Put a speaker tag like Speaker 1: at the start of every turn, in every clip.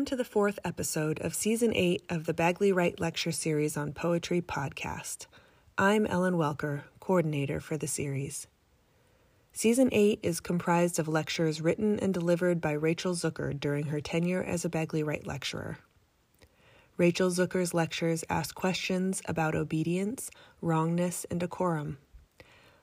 Speaker 1: Welcome to the fourth episode of Season 8 of the Bagley Wright Lecture Series on Poetry podcast. I'm Ellen Welcker, coordinator for the series. Season 8 is comprised of lectures written and delivered by Rachel Zucker during her tenure as a Bagley Wright lecturer. Rachel Zucker's lectures ask questions about obedience, wrongness, and decorum.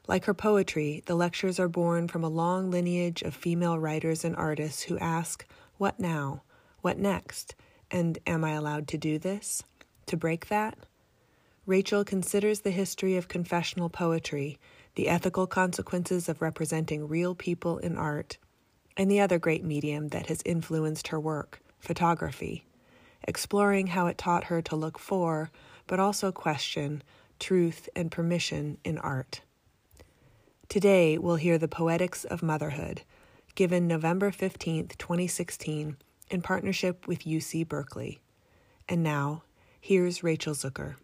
Speaker 1: Like her poetry, the lectures are born from a long lineage of female writers and artists who ask, What now? What next? And am I allowed to do this? To break that? Rachel considers the history of confessional poetry, the ethical consequences of representing real people in art, and the other great medium that has influenced her work, photography, exploring how it taught her to look for, but also question, truth and permission in art. Today, we'll hear The Poetics of Motherhood, given November 15, 2016 in partnership with UC Berkeley. And now, here's Rachel Zucker.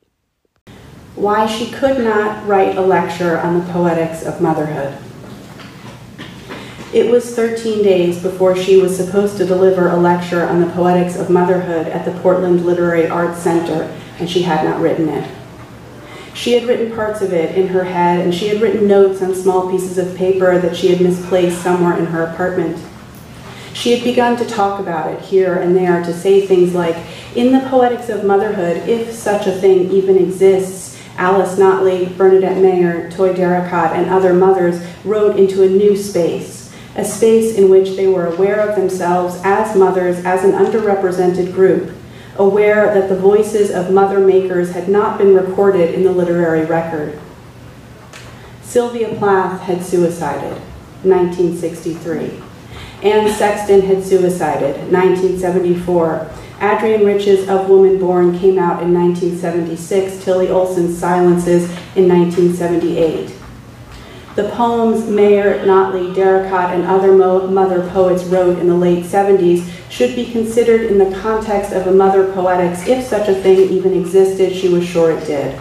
Speaker 2: Why she could not write a lecture on the poetics of motherhood. It was 13 days before she was supposed to deliver a lecture on the poetics of motherhood at the Portland Literary Arts Center, and she had not written it. She had written parts of it in her head, and she had written notes on small pieces of paper that she had misplaced somewhere in her apartment. She had begun to talk about it here and there, to say things like, in the poetics of motherhood, if such a thing even exists, Alice Notley, Bernadette Mayer, Toi Derricotte, and other mothers wrote into a new space, a space in which they were aware of themselves as mothers, as an underrepresented group, aware that the voices of mother makers had not been recorded in the literary record. Sylvia Plath had suicided, 1963. Anne Sexton had suicided, 1974. Adrienne Rich's Of Woman Born came out in 1976, Tillie Olsen's Silences in 1978. The poems Mayer, Notley, Derricotte, and other mother poets wrote in the late 70s should be considered in the context of a mother poetics, if such a thing even existed, she was sure it did.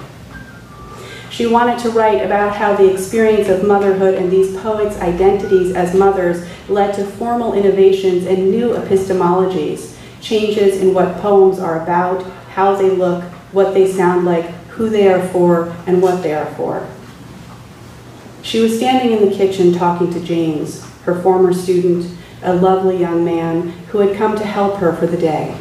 Speaker 2: She wanted to write about how the experience of motherhood and these poets' identities as mothers led to formal innovations and new epistemologies, changes in what poems are about, how they look, what they sound like, who they are for, and what they are for. She was standing in the kitchen talking to James, her former student, a lovely young man who had come to help her for the day.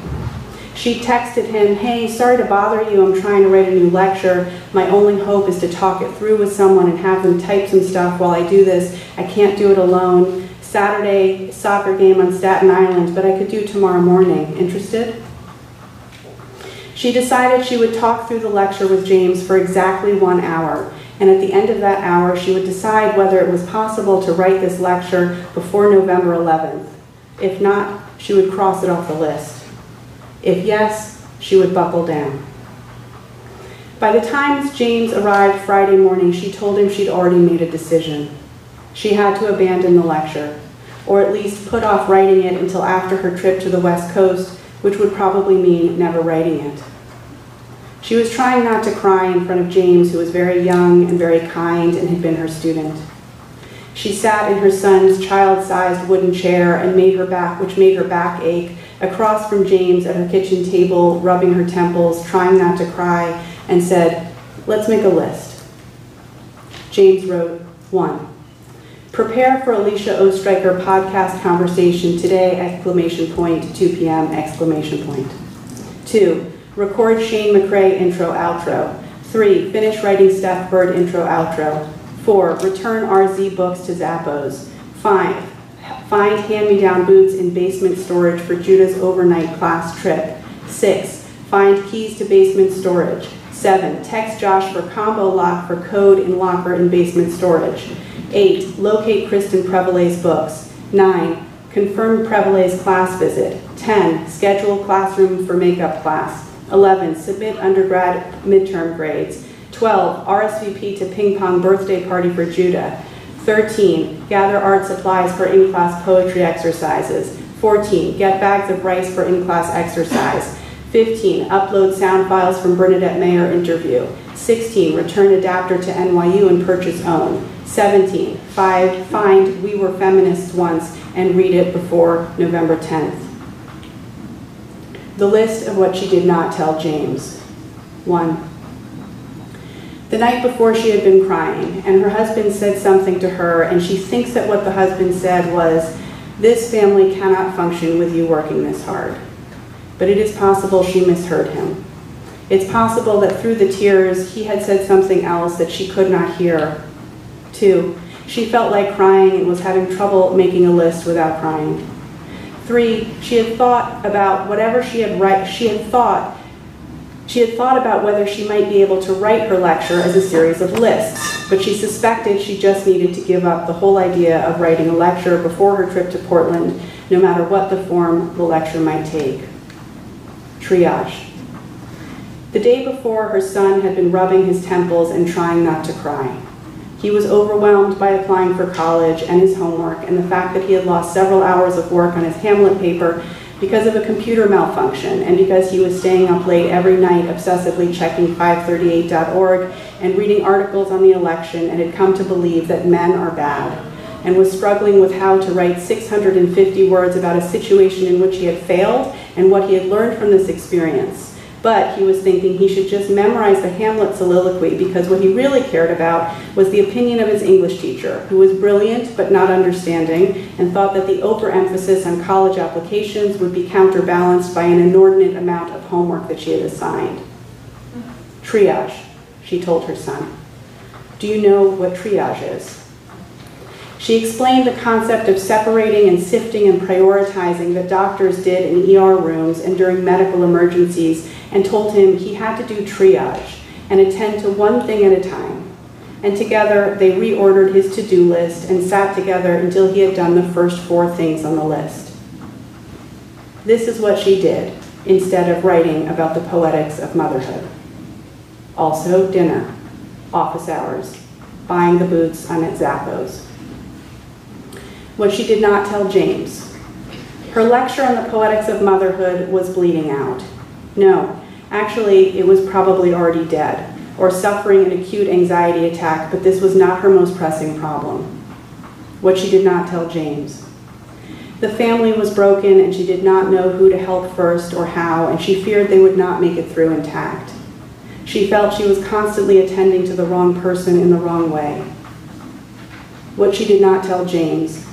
Speaker 2: She texted him, Hey, sorry to bother you. I'm trying to write a new lecture. My only hope is to talk it through with someone and have them type some stuff while I do this. I can't do it alone. Saturday soccer game on Staten Island, but I could do tomorrow morning. Interested? She decided she would talk through the lecture with James for exactly one hour, and at the end of that hour, she would decide whether it was possible to write this lecture before November 11th. If not, she would cross it off the list. If yes, she would buckle down. By the time James arrived Friday morning, she told him she'd already made a decision. She had to abandon the lecture, or at least put off writing it until after her trip to the West Coast, which would probably mean never writing it. She was trying not to cry in front of James, who was very young and very kind and had been her student. She sat in her son's child-sized wooden chair and made her back, which made her back ache, across from James at her kitchen table, rubbing her temples, trying not to cry, and said, let's make a list. James wrote, one, prepare for Alicia Ostriker podcast conversation today, exclamation point, 2 p.m., exclamation point. Two, record Shane McCrae intro outro. Three, finish writing Steph Bird intro outro. Four, return RZ books to Zappos. Five, Find hand-me-down boots in basement storage for Judah's overnight class trip. Six, find keys to basement storage. Seven, text Josh for combo lock for code in locker in basement storage. Eight, locate Kristin Prevallet's books. Nine, confirm Prevalet's class visit. 10, schedule classroom for makeup class. 11, submit undergrad midterm grades. 12, RSVP to ping pong birthday party for Judah. 13, gather art supplies for in-class poetry exercises. 14, get bags of rice for in-class exercise. 15, upload sound files from Bernadette Mayer interview. 16, return adapter to NYU and purchase own. 17, five, find We Were Feminists Once and read it before November 10th. The list of what she did not tell James. 1. The night before she had been crying, and her husband said something to her, and she thinks that what the husband said was, This family cannot function with you working this hard. But it is possible she misheard him. It's possible that through the tears, he had said something else that she could not hear. Two, she felt like crying and was having trouble making a list without crying. Three, she had thought about whatever she had she had thought she had thought about whether she might be able to write her lecture as a series of lists, but she suspected she just needed to give up the whole idea of writing a lecture before her trip to Portland, no matter what the form the lecture might take. Triage. The day before, her son had been rubbing his temples and trying not to cry. He was overwhelmed by applying for college and his homework and the fact that he had lost several hours of work on his Hamlet paper because of a computer malfunction and because he was staying up late every night obsessively checking 538.org and reading articles on the election and had come to believe that men are bad and was struggling with how to write 650 words about a situation in which he had failed and what he had learned from this experience. But he was thinking he should just memorize the Hamlet soliloquy because what he really cared about was the opinion of his English teacher, who was brilliant but not understanding, and thought that the overemphasis on college applications would be counterbalanced by an inordinate amount of homework that she had assigned. Triage, she told her son. Do you know what triage is? She explained the concept of separating and sifting and prioritizing that doctors did in ER rooms and during medical emergencies and told him he had to do triage and attend to one thing at a time. And together they reordered his to do list and sat together until he had done the first four things on the list. This is what she did instead of writing about the poetics of motherhood. Also, dinner, office hours, buying the boots on at Zappos. What she did not tell James. Her lecture on the poetics of motherhood was bleeding out. No, Actually, it was probably already dead or suffering an acute anxiety attack, but this was not her most pressing problem. What she did not tell James. The family was broken and she did not know who to help first or how, and she feared they would not make it through intact. She felt she was constantly attending to the wrong person in the wrong way. What she did not tell James.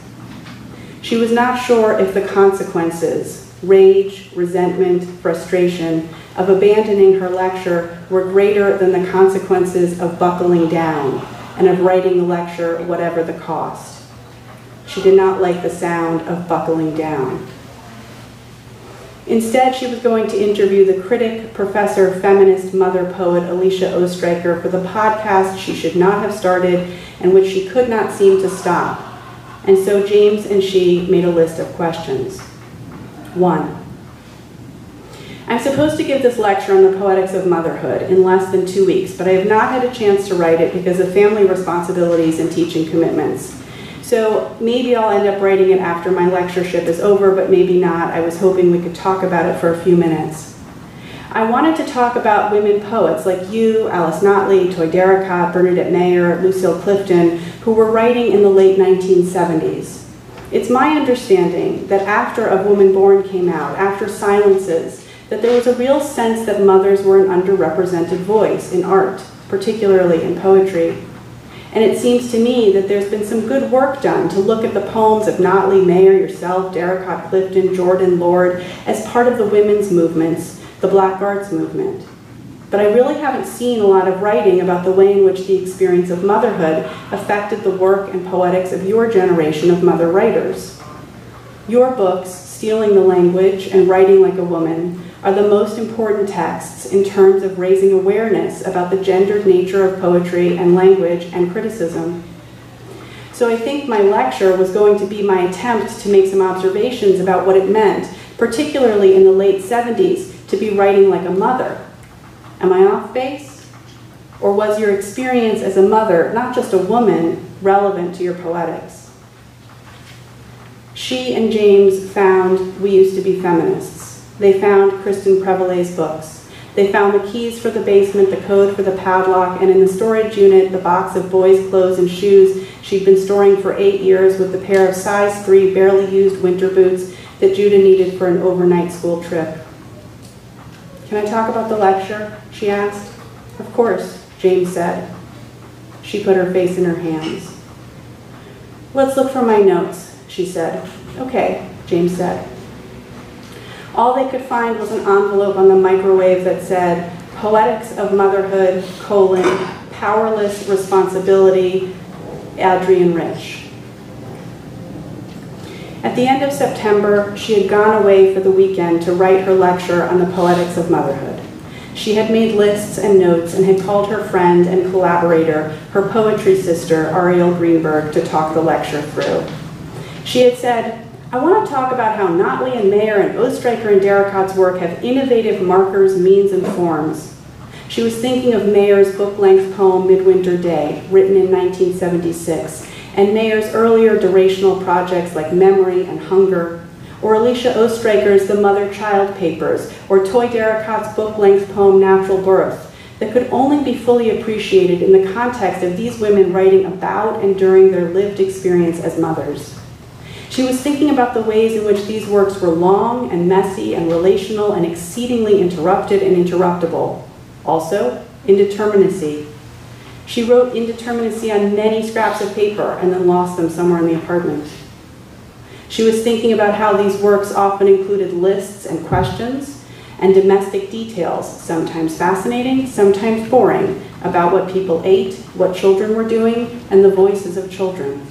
Speaker 2: She was not sure if the consequences, rage, resentment, frustration, of abandoning her lecture were greater than the consequences of buckling down and of writing the lecture whatever the cost. She did not like the sound of buckling down. Instead, she was going to interview the critic, professor, feminist, mother poet Alicia Ostriker for the podcast she should not have started and which she could not seem to stop. And so James and she made a list of questions. One, I'm supposed to give this lecture on the poetics of motherhood in less than two weeks, but I have not had a chance to write it because of family responsibilities and teaching commitments. So maybe I'll end up writing it after my lectureship is over, but maybe not. I was hoping we could talk about it for a few minutes. I wanted to talk about women poets like you, Alice Notley, Toi Derricotte, Bernadette Mayer, Lucille Clifton, who were writing in the late 1970s. It's my understanding that after Of Woman Born came out, after Silences, that there was a real sense that mothers were an underrepresented voice in art, particularly in poetry. And it seems to me that there's been some good work done to look at the poems of Notley, Mayer, yourself, Derricotte Clifton, Jordan, Lorde, as part of the women's movements, the Black Arts movement. But I really haven't seen a lot of writing about the way in which the experience of motherhood affected the work and poetics of your generation of mother writers. Your books, Stealing the Language and Writing Like a Woman, are the most important texts in terms of raising awareness about the gendered nature of poetry and language and criticism. So I think my lecture was going to be my attempt to make some observations about what it meant, particularly in the late 70s, to be writing like a mother. Am I off base? Or was your experience as a mother, not just a woman, relevant to your poetics? She and James found we used to be feminists. They found Kristin Prevallet's books. They found the keys for the basement, the code for the padlock, and in the storage unit, the box of boys' clothes and shoes she'd been storing for eight years with the pair of size three, barely used winter boots that Judah needed for an overnight school trip. Can I talk about the lecture? she asked. Of course, James said. She put her face in her hands. Let's look for my notes, she said. Okay, James said. All they could find was an envelope on the microwave that said, Poetics of Motherhood, colon, Powerless Responsibility, Adrienne Rich. At the end of September, she had gone away for the weekend to write her lecture on the poetics of motherhood. She had made lists and notes and had called her friend and collaborator, her poetry sister, Arielle Greenberg, to talk the lecture through. She had said, I want to talk about how Notley and Mayer and Ostriker and Derricotte's work have innovative markers, means, and forms. She was thinking of Mayer's book-length poem Midwinter Day, written in 1976, and Mayer's earlier durational projects like Memory and Hunger, or Alicia Ostriker's The Mother-Child Papers, or Toi Derricotte's book-length poem Natural Birth, that could only be fully appreciated in the context of these women writing about and during their lived experience as mothers. She was thinking about the ways in which these works were long and messy and relational and exceedingly interrupted and interruptible. Also, indeterminacy, she wrote indeterminacy on many scraps of paper and then lost them somewhere in the apartment. She was thinking about how these works often included lists and questions and domestic details, sometimes fascinating, sometimes boring, about what people ate, what children were doing, and the voices of children.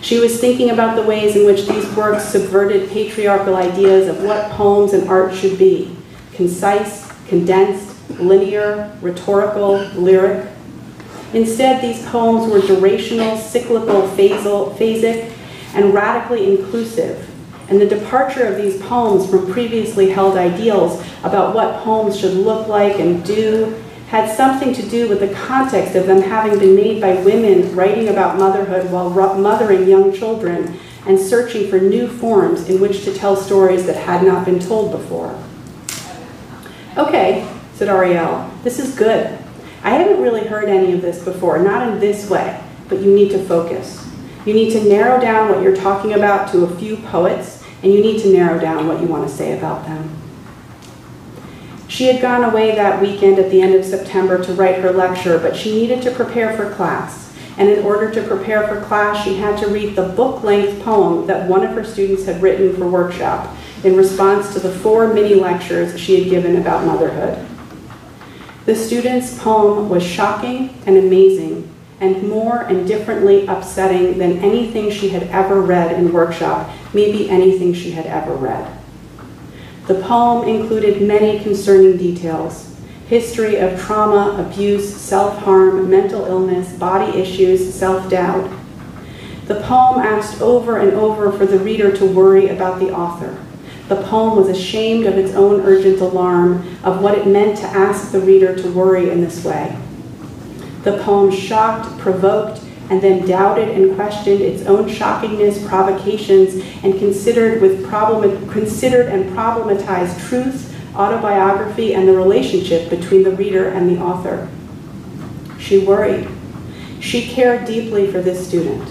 Speaker 2: She was thinking about the ways in which these works subverted patriarchal ideas of what poems and art should be concise, condensed, linear, rhetorical, lyric, Instead, these poems were durational, cyclical, phasal, phasic, and radically inclusive. And the departure of these poems from previously held ideals about what poems should look like and do had something to do with the context of them having been made by women writing about motherhood while mothering young children and searching for new forms in which to tell stories that had not been told before. Okay, said Arielle, this is good. I haven't really heard any of this before, not in this way, but you need to focus. You need to narrow down what you're talking about to a few poets, and you need to narrow down what you want to say about them. She had gone away that weekend at the end of September to write her lecture, but she needed to prepare for class. And in order to prepare for class, she had to read the book-length poem that one of her students had written for workshop in response to the four mini lectures she had given about motherhood. The student's poem was shocking and amazing, and more and differently upsetting than anything she had ever read in workshop, maybe anything she had ever read. The poem included many concerning details history of trauma, abuse, self harm, mental illness, body issues, self doubt. The poem asked over and over for the reader to worry about the author. The poem was ashamed of its own urgent alarm of what it meant to ask the reader to worry in this way. The poem shocked, provoked, and then doubted and questioned its own shockingness, provocations, and considered, with problem, considered and problematized truth, autobiography, and the relationship between the reader and the author. She worried. She cared deeply for this student.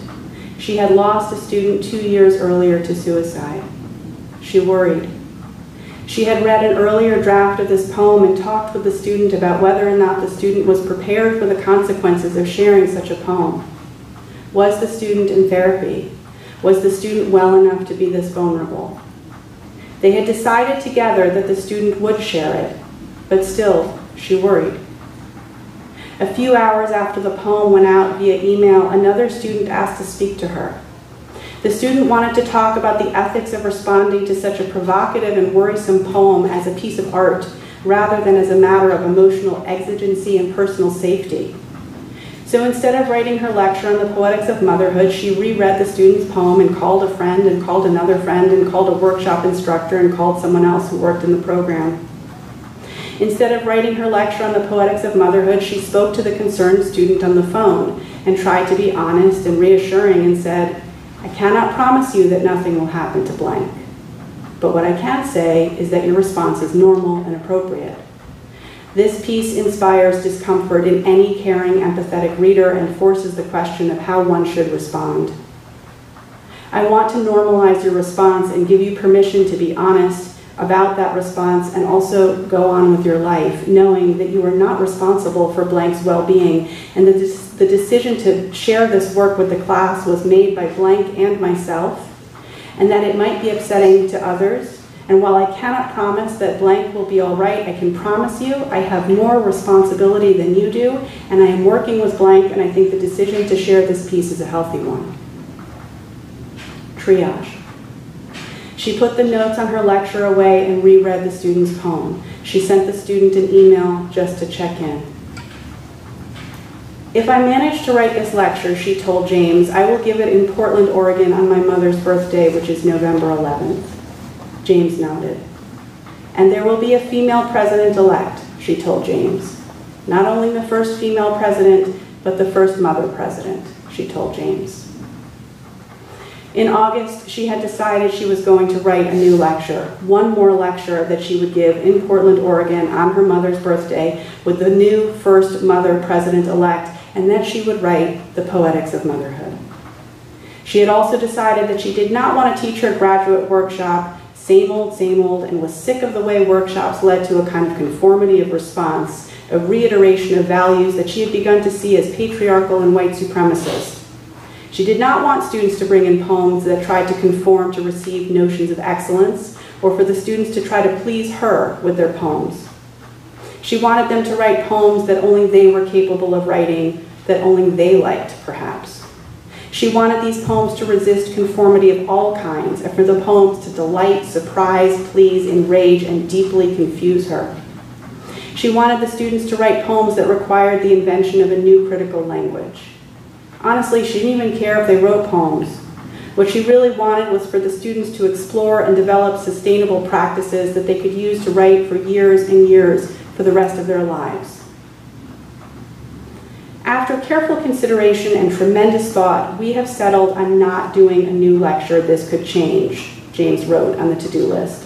Speaker 2: She had lost a student two years earlier to suicide. She worried. She had read an earlier draft of this poem and talked with the student about whether or not the student was prepared for the consequences of sharing such a poem. Was the student in therapy? Was the student well enough to be this vulnerable? They had decided together that the student would share it, but still, she worried. A few hours after the poem went out via email, another student asked to speak to her. The student wanted to talk about the ethics of responding to such a provocative and worrisome poem as a piece of art, rather than as a matter of emotional exigency and personal safety. So instead of writing her lecture on the poetics of motherhood, she reread the student's poem and called a friend and called another friend and called a workshop instructor and called someone else who worked in the program. Instead of writing her lecture on the poetics of motherhood, she spoke to the concerned student on the phone and tried to be honest and reassuring and said, I cannot promise you that nothing will happen to blank. But what I can say is that your response is normal and appropriate. This piece inspires discomfort in any caring, empathetic reader and forces the question of how one should respond. I want to normalize your response and give you permission to be honest, about that response and also go on with your life, knowing that you are not responsible for blank's well being. And that the decision to share this work with the class was made by blank and myself, and that it might be upsetting to others. And while I cannot promise that blank will be all right, I can promise you I have more responsibility than you do, and I am working with blank, and I think the decision to share this piece is a healthy one. Triage. She put the notes on her lecture away and reread the student's poem. She sent the student an email just to check in. If I manage to write this lecture, she told James, I will give it in Portland, Oregon on my mother's birthday, which is November 11th. James nodded. And there will be a female president-elect, she told James. Not only the first female president, but the first mother president, she told James. In August, she had decided she was going to write a new lecture, one more lecture that she would give in Portland, Oregon on her mother's birthday with the new first mother president-elect, and that she would write The Poetics of Motherhood. She had also decided that she did not want to teach her graduate workshop same old, same old, and was sick of the way workshops led to a kind of conformity of response, a reiteration of values that she had begun to see as patriarchal and white supremacist. She did not want students to bring in poems that tried to conform to received notions of excellence, or for the students to try to please her with their poems. She wanted them to write poems that only they were capable of writing, that only they liked, perhaps. She wanted these poems to resist conformity of all kinds, and for the poems to delight, surprise, please, enrage, and deeply confuse her. She wanted the students to write poems that required the invention of a new critical language. Honestly, she didn't even care if they wrote poems. What she really wanted was for the students to explore and develop sustainable practices that they could use to write for years and years for the rest of their lives. After careful consideration and tremendous thought, we have settled on not doing a new lecture this could change, James wrote on the to-do list.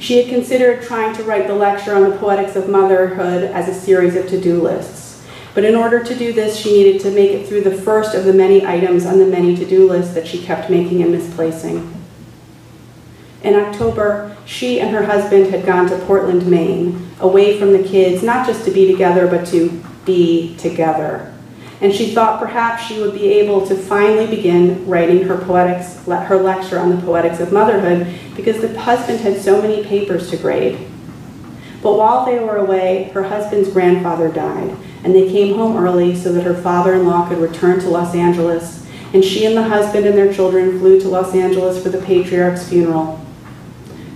Speaker 2: She had considered trying to write the lecture on the poetics of motherhood as a series of to-do lists. But in order to do this, she needed to make it through the first of the many items on the many to-do list that she kept making and misplacing. In October, she and her husband had gone to Portland, Maine, away from the kids, not just to be together, but to be together. And she thought perhaps she would be able to finally begin writing her poetics, her lecture on the poetics of motherhood, because the husband had so many papers to grade. But while they were away, her husband's grandfather died, and they came home early so that her father-in-law could return to Los Angeles, and she and the husband and their children flew to Los Angeles for the patriarch's funeral.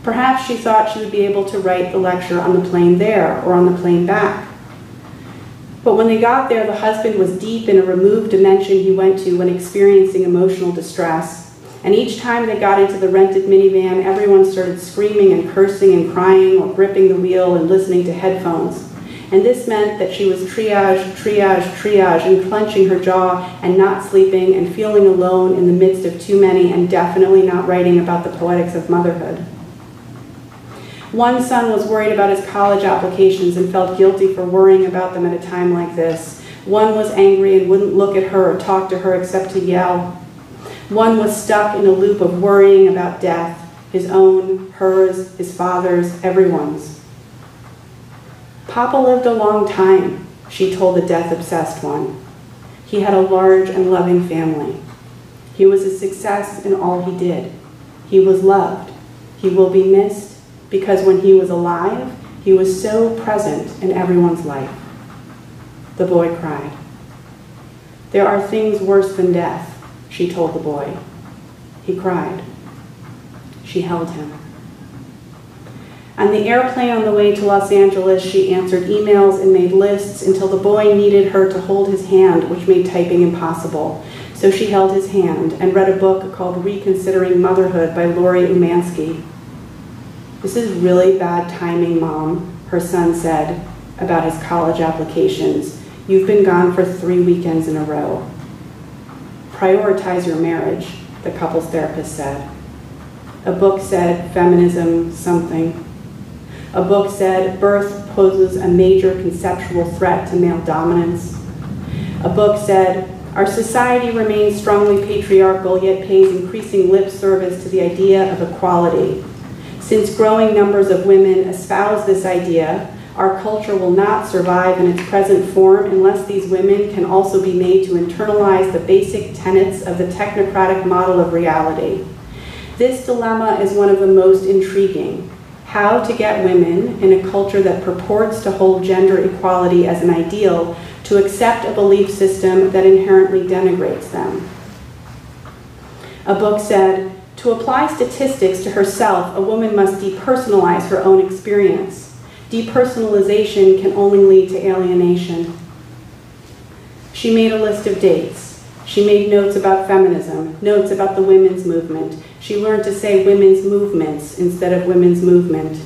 Speaker 2: Perhaps she thought she would be able to write the lecture on the plane there or on the plane back. But when they got there, the husband was deep in a removed dimension he went to when experiencing emotional distress. And each time they got into the rented minivan, everyone started screaming and cursing and crying or gripping the wheel and listening to headphones. And this meant that she was triage, triage, triage, and clenching her jaw and not sleeping and feeling alone in the midst of too many and definitely not writing about the poetics of motherhood. One son was worried about his college applications and felt guilty for worrying about them at a time like this. One was angry and wouldn't look at her or talk to her except to yell. One was stuck in a loop of worrying about death, his own, hers, his father's, everyone's. Papa lived a long time, she told the death-obsessed one. He had a large and loving family. He was a success in all he did. He was loved. He will be missed because when he was alive, he was so present in everyone's life. The boy cried. There are things worse than death, she told the boy. He cried. She held him. On the airplane on the way to Los Angeles, she answered emails and made lists until the boy needed her to hold his hand, which made typing impossible. So she held his hand and read a book called Reconsidering Motherhood by Lauri Umansky. This is really bad timing, Mom, her son said about his college applications. You've been gone for three weekends in a row. Prioritize your marriage, the couples therapist said. A book said feminism something. A book said birth poses a major conceptual threat to male dominance. A book said our society remains strongly patriarchal yet pays increasing lip service to the idea of equality. Since growing numbers of women espouse this idea, our culture will not survive in its present form unless these women can also be made to internalize the basic tenets of the technocratic model of reality. This dilemma is one of the most intriguing. How to get women, in a culture that purports to hold gender equality as an ideal, to accept a belief system that inherently denigrates them. A book said, to apply statistics to herself, a woman must depersonalize her own experience. Depersonalization can only lead to alienation. She made a list of dates. She made notes about feminism, notes about the women's movement. She learned to say women's movements instead of women's movement.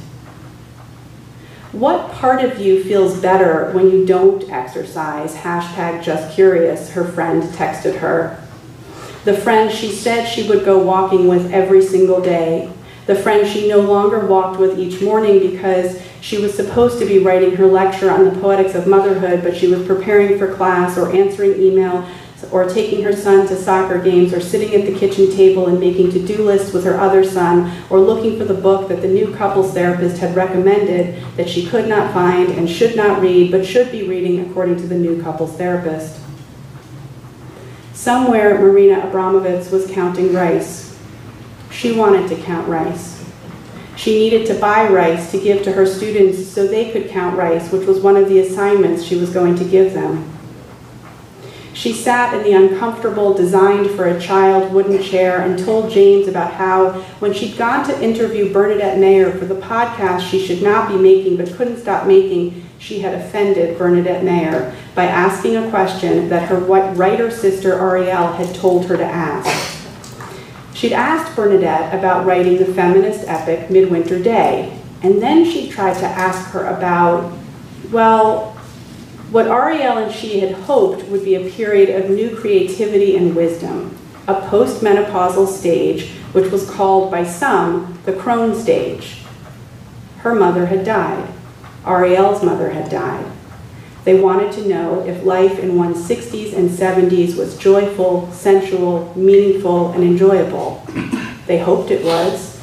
Speaker 2: What part of you feels better when you don't exercise? Hashtag just curious, her friend texted her. The friend she said she would go walking with every single day. The friend she no longer walked with each morning because she was supposed to be writing her lecture on the poetics of motherhood, but she was preparing for class or answering email or taking her son to soccer games or sitting at the kitchen table and making to-do lists with her other son or looking for the book that the new couples therapist had recommended that she could not find and should not read but should be reading according to the new couples therapist. Somewhere Marina Abramović was counting rice. She wanted to count rice. She needed to buy rice to give to her students so they could count rice, which was one of the assignments she was going to give them. She sat in the uncomfortable, designed for a child wooden chair and told James about how, when she'd gone to interview Bernadette Mayer for the podcast she should not be making but couldn't stop making, she had offended Bernadette Mayer by asking a question that her writer sister Arielle had told her to ask. She'd asked Bernadette about writing the feminist epic Midwinter Day, and then she tried to ask her about, well, what Arielle and she had hoped would be a period of new creativity and wisdom, a postmenopausal stage which was called by some the crone stage. Her mother had died. Arielle's mother had died. They wanted to know if life in one's 60s and 70s was joyful, sensual, meaningful, and enjoyable. They hoped it was.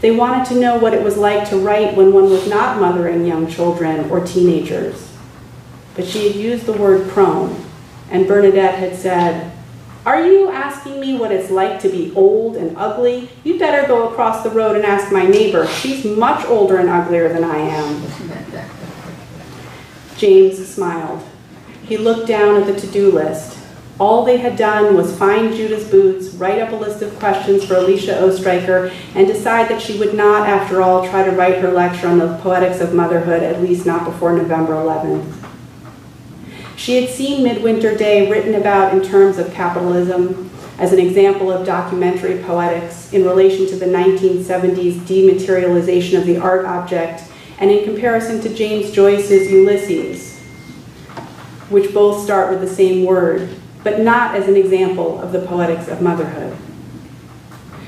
Speaker 2: They wanted to know what it was like to write when one was not mothering young children or teenagers. But she had used the word prone, and Bernadette had said, Are you asking me what it's like to be old and ugly? You'd better go across the road and ask my neighbor. She's much older and uglier than I am. James smiled. He looked down at the to-do list. All they had done was find Judah's boots, write up a list of questions for Alicia Ostriker, and decide that she would not, after all, try to write her lecture on the poetics of motherhood, at least not before November 11th. She had seen Midwinter Day written about in terms of capitalism, as an example of documentary poetics in relation to the 1970s dematerialization of the art object and in comparison to James Joyce's Ulysses, which both start with the same word, but not as an example of the poetics of motherhood.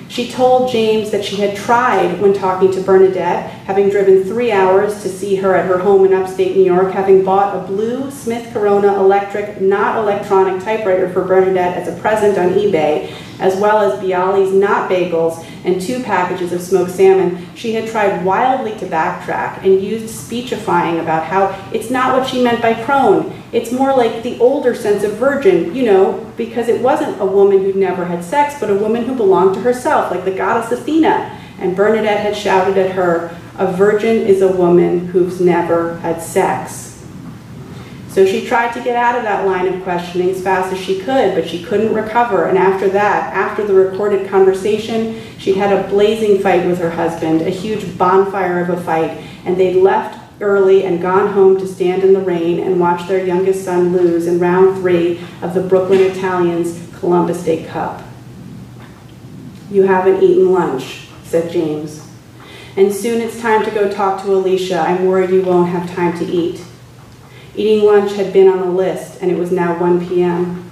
Speaker 2: She told James that she had tried when talking to Bernadette, having driven three hours to see her at her home in upstate New York, having bought a blue Smith Corona electric, not electronic typewriter for Bernadette as a present on eBay, as well as Bialy's not bagels and two packages of smoked salmon, she had tried wildly to backtrack and used speechifying about how it's not what she meant by crone. It's more like the older sense of virgin, you know, because it wasn't a woman who'd never had sex, but a woman who belonged to herself, like the goddess Athena. And Bernadette had shouted at her, a virgin is a woman who's never had sex. So she tried to get out of that line of questioning as fast as she could, but she couldn't recover. And after that, after the recorded conversation, she'd had a blazing fight with her husband, a huge bonfire of a fight, and they'd left early and gone home to stand in the rain and watch their youngest son lose in round three of the Brooklyn Italians Columbus Day Cup. You haven't eaten lunch, said James. And soon it's time to go talk to Alicia. I'm worried you won't have time to eat. Eating lunch had been on the list, and it was now 1 p.m.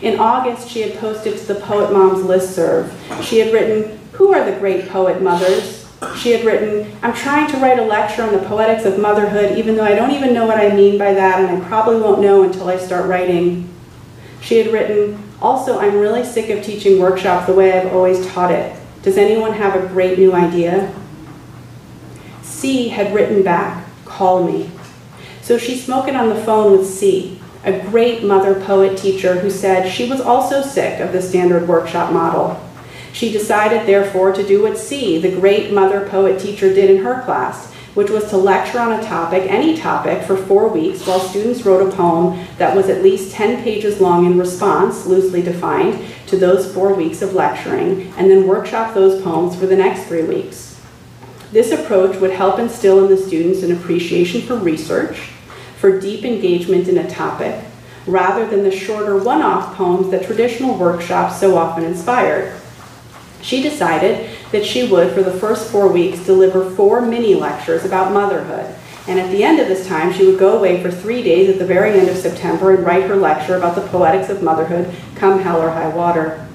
Speaker 2: In August, she had posted to the Poet Moms listserv. She had written, Who are the great poet mothers? She had written, I'm trying to write a lecture on the poetics of motherhood, even though I don't even know what I mean by that, and I probably won't know until I start writing. She had written, Also, I'm really sick of teaching workshops the way I've always taught it. Does anyone have a great new idea? C had written back, call me. So she's spoken on the phone with C, a great mother poet teacher who said she was also sick of the standard workshop model. She decided, therefore, to do what C, the great mother poet teacher, did in her class which was to lecture on a topic, any topic, for four weeks while students wrote a poem that was at least 10 pages long in response, loosely defined, to those four weeks of lecturing, and then workshop those poems for the next three weeks. This approach would help instill in the students an appreciation for research, for deep engagement in a topic, rather than the shorter one off poems that traditional workshops so often inspired. She decided that she would, for the first four weeks, deliver four mini lectures about motherhood. And at the end of this time, she would go away for three days at the very end of September and write her lecture about the poetics of motherhood, come hell or high water.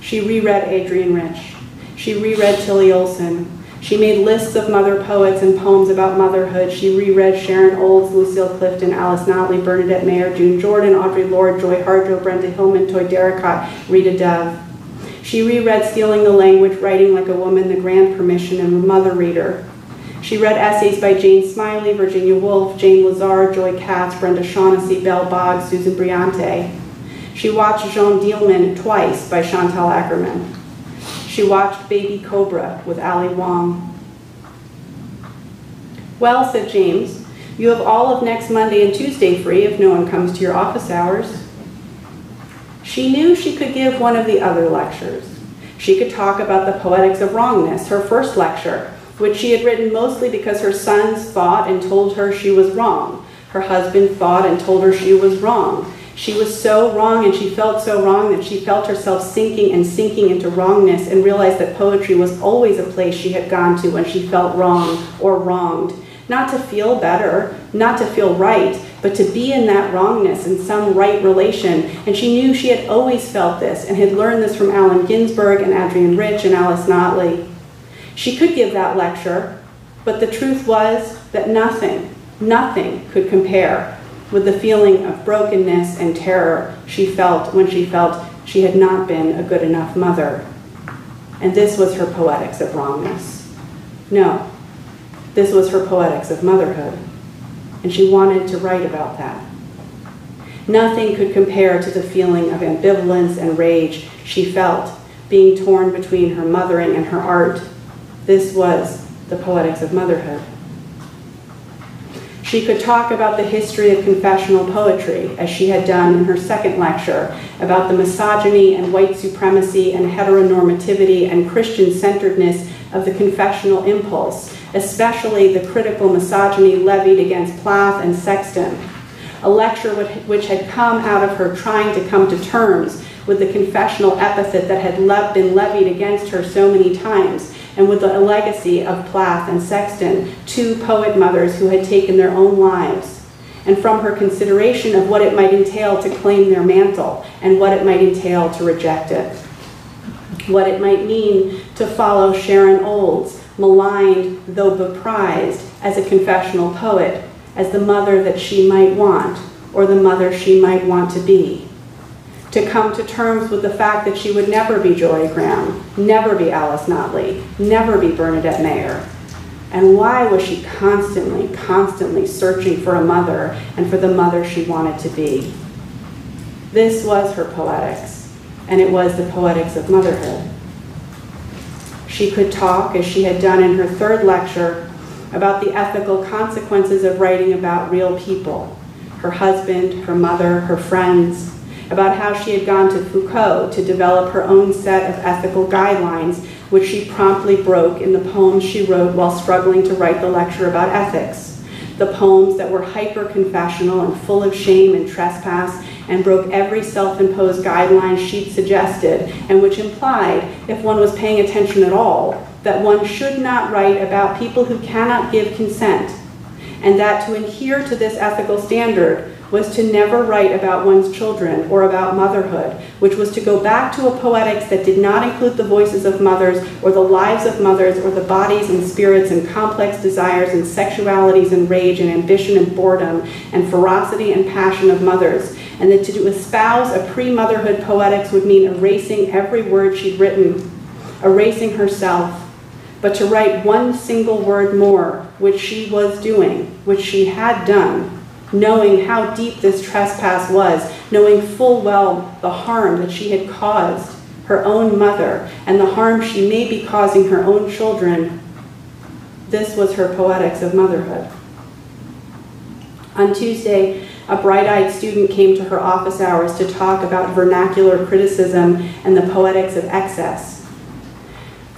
Speaker 2: She reread Adrienne Rich. She reread Tillie Olsen. She made lists of mother poets and poems about motherhood. She reread Sharon Olds, Lucille Clifton, Alice Notley, Bernadette Mayer, June Jordan, Audre Lorde, Joy Harjo, Brenda Hillman, Toi Derricotte, Rita Dove. She reread Stealing the Language, Writing Like a Woman, The Grand Permission, and Mother Reader. She read essays by Jane Smiley, Virginia Woolf, Jane Lazarre, Joy Katz, Brenda Shaughnessy, Belle Boggs, Susan Briante. She watched Jeanne Dielman twice by Chantal Akerman. She watched Baby Cobra with Ali Wong. Well, said James, you have all of next Monday and Tuesday free if no one comes to your office hours. She knew she could give one of the other lectures. She could talk about the poetics of wrongness, her first lecture, which she had written mostly because her sons thought and told her she was wrong. Her husband thought and told her she was wrong. She was so wrong and she felt so wrong that she felt herself sinking and sinking into wrongness and realized that poetry was always a place she had gone to when she felt wrong or wronged. Not to feel better, not to feel right, but to be in that wrongness in some right relation. And she knew she had always felt this and had learned this from Allen Ginsberg and Adrienne Rich and Alice Notley. She could give that lecture, but the truth was that nothing, nothing could compare with the feeling of brokenness and terror she felt when she felt she had not been a good enough mother. And this was her poetics of wrongness. No, this was her poetics of motherhood and she wanted to write about that. Nothing could compare to the feeling of ambivalence and rage she felt being torn between her mothering and her art. This was the poetics of motherhood. She could talk about the history of confessional poetry, as she had done in her second lecture, about the misogyny and white supremacy and heteronormativity and Christian centeredness of the confessional impulse, especially the critical misogyny levied against Plath and Sexton, a lecture which had come out of her trying to come to terms with the confessional epithet that had been levied against her so many times, and with the legacy of Plath and Sexton, two poet mothers who had taken their own lives, and from her consideration of what it might entail to claim their mantle and what it might entail to reject it. What it might mean to follow Sharon Olds, maligned though beprized as a confessional poet, as the mother that she might want, or the mother she might want to be. To come to terms with the fact that she would never be Jorie Graham, never be Alice Notley, never be Bernadette Mayer. And why was she constantly, constantly searching for a mother and for the mother she wanted to be? This was her poetics, and it was the poetics of motherhood. She could talk, as she had done in her third lecture, about the ethical consequences of writing about real people her husband, her mother, her friends, about how she had gone to Foucault to develop her own set of ethical guidelines, which she promptly broke in the poems she wrote while struggling to write the lecture about ethics. The poems that were hyper confessional and full of shame and trespass and broke every self imposed guideline she'd suggested, and which implied, if one was paying attention at all, that one should not write about people who cannot give consent, and that to adhere to this ethical standard was to never write about one's children or about motherhood, which was to go back to a poetics that did not include the voices of mothers or the lives of mothers or the bodies and spirits and complex desires and sexualities and rage and ambition and boredom and ferocity and passion of mothers, and that to espouse a pre motherhood poetics would mean erasing every word she'd written. erasing herself, but to write one single word more, which she was doing, which she had done, knowing how deep this trespass was, knowing full well the harm that she had caused her own mother and the harm she may be causing her own children. This was her poetics of motherhood. On Tuesday, a bright eyed student came to her office hours to talk about vernacular criticism and the poetics of excess.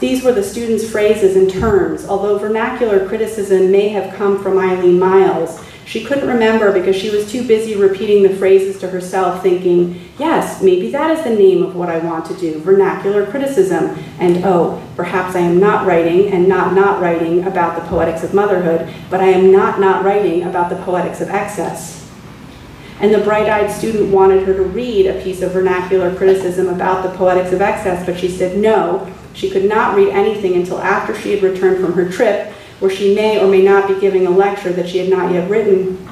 Speaker 2: These were the student's phrases and terms. Although vernacular criticism may have come from Eileen Myles, she couldn't remember because she was too busy repeating the phrases to herself, thinking, yes, maybe that is the name of what I want to do vernacular criticism. And oh, perhaps I am not writing and not not writing about the poetics of motherhood, but I am not not writing about the poetics of excess. And the bright eyed student wanted her to read a piece of vernacular criticism about the poetics of excess, but she said no, she could not read anything until after she had returned from her trip where she may or may not be giving a lecture that she had not yet written.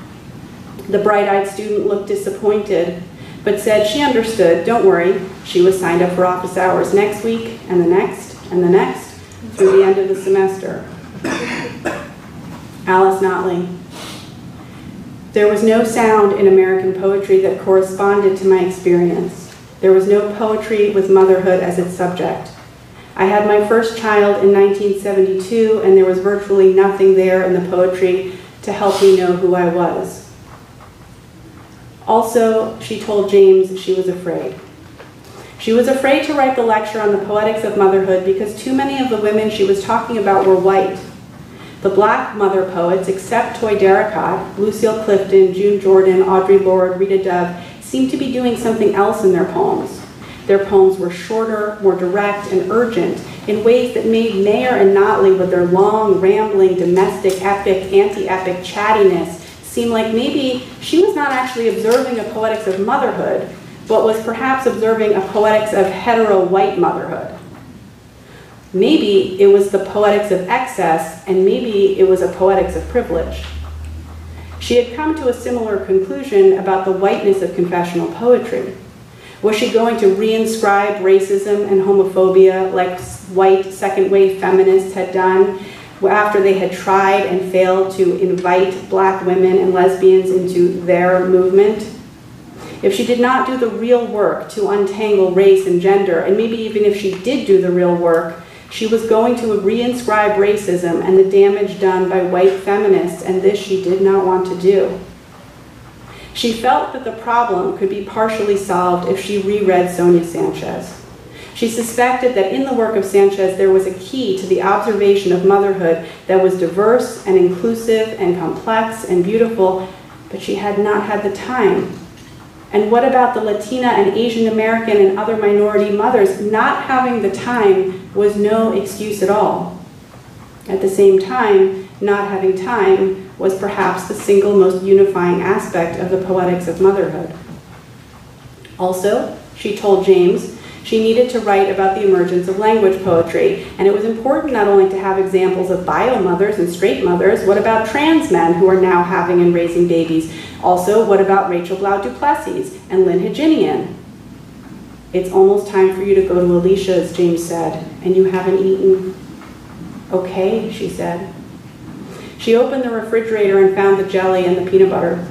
Speaker 2: The bright eyed student looked disappointed, but said she understood, don't worry, she was signed up for office hours next week, and the next, and the next, through the end of the semester. Alice Notley. There was no sound in American poetry that corresponded to my experience. There was no poetry with motherhood as its subject. I had my first child in 1972, and there was virtually nothing there in the poetry to help me know who I was. Also, she told James she was afraid. She was afraid to write the lecture on the poetics of motherhood because too many of the women she was talking about were white. The black mother poets, except Toi Derricotte, Lucille Clifton, June Jordan, Audre Lorde, Rita Dove, seemed to be doing something else in their poems. Their poems were shorter, more direct, and urgent in ways that made Mayer and Notley, with their long, rambling, domestic, epic, anti-epic chattiness, seem like maybe she was not actually observing a poetics of motherhood, but was perhaps observing a poetics of hetero-white motherhood. Maybe it was the poetics of excess, and maybe it was a poetics of privilege. She had come to a similar conclusion about the whiteness of confessional poetry. Was she going to reinscribe racism and homophobia like white second wave feminists had done after they had tried and failed to invite black women and lesbians into their movement? If she did not do the real work to untangle race and gender, and maybe even if she did do the real work, she was going to reinscribe racism and the damage done by white feminists, and this she did not want to do. She felt that the problem could be partially solved if she reread Sonia Sanchez. She suspected that in the work of Sanchez there was a key to the observation of motherhood that was diverse and inclusive and complex and beautiful, but she had not had the time. And what about the Latina and Asian American and other minority mothers? Not having the time was no excuse at all. At the same time, not having time was perhaps the single most unifying aspect of the poetics of motherhood. Also, she told James she needed to write about the emergence of language poetry, and it was important not only to have examples of bio mothers and straight mothers, what about trans men who are now having and raising babies? Also, what about Rachel Blau Duplessis and Lyn Hejinian? It's almost time for you to go to Alicia's, James said, and you haven't eaten. Okay, she said. She opened the refrigerator and found the jelly and the peanut butter.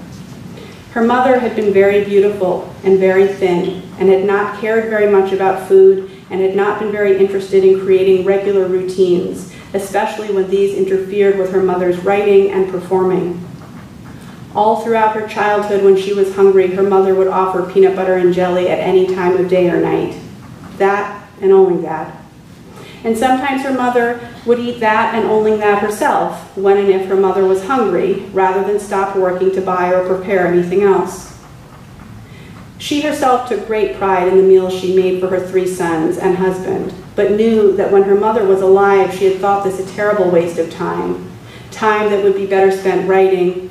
Speaker 2: Her mother had been very beautiful and very thin and had not cared very much about food and had not been very interested in creating regular routines, especially when these interfered with her mother's writing and performing. All throughout her childhood, when she was hungry, her mother would offer peanut butter and jelly at any time of day or night. That and only that. And sometimes her mother would eat that and only that herself, when and if her mother was hungry, rather than stop working to buy or prepare anything else. She herself took great pride in the meals she made for her three sons and husband, but knew that when her mother was alive, she had thought this a terrible waste of time, time that would be better spent writing,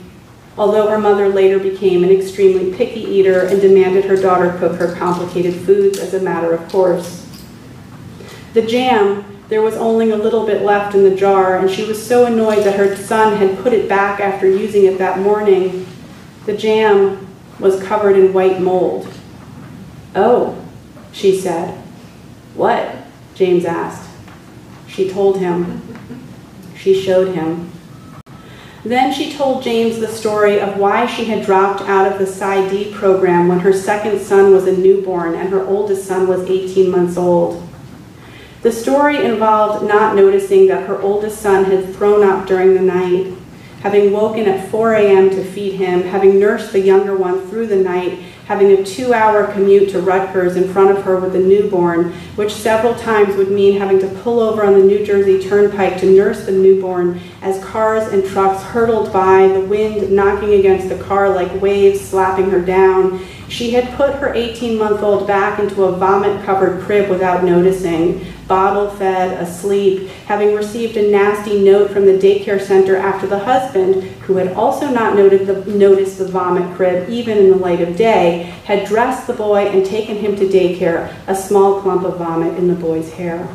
Speaker 2: although her mother later became an extremely picky eater and demanded her daughter cook her complicated foods as a matter of course. The jam, there was only a little bit left in the jar, and she was so annoyed that her son had put it back after using it that morning. The jam was covered in white mold. Oh, she said. What? James asked. She told him. She showed him. Then she told James the story of why she had dropped out of the PsyD program when her second son was a newborn and her oldest son was 18 months old. The story involved not noticing that her oldest son had thrown up during the night, having woken at 4 a.m. to feed him, having nursed the younger one through the night, having a two hour commute to Rutgers in front of her with a newborn, which several times would mean having to pull over on the New Jersey Turnpike to nurse the newborn as cars and trucks hurtled by, the wind knocking against the car like waves slapping her down. She had put her 18 month old back into a vomit covered crib without noticing, bottle fed, asleep, having received a nasty note from the daycare center after the husband, who had also not noted the, noticed the vomit crib even in the light of day, had dressed the boy and taken him to daycare, a small clump of vomit in the boy's hair.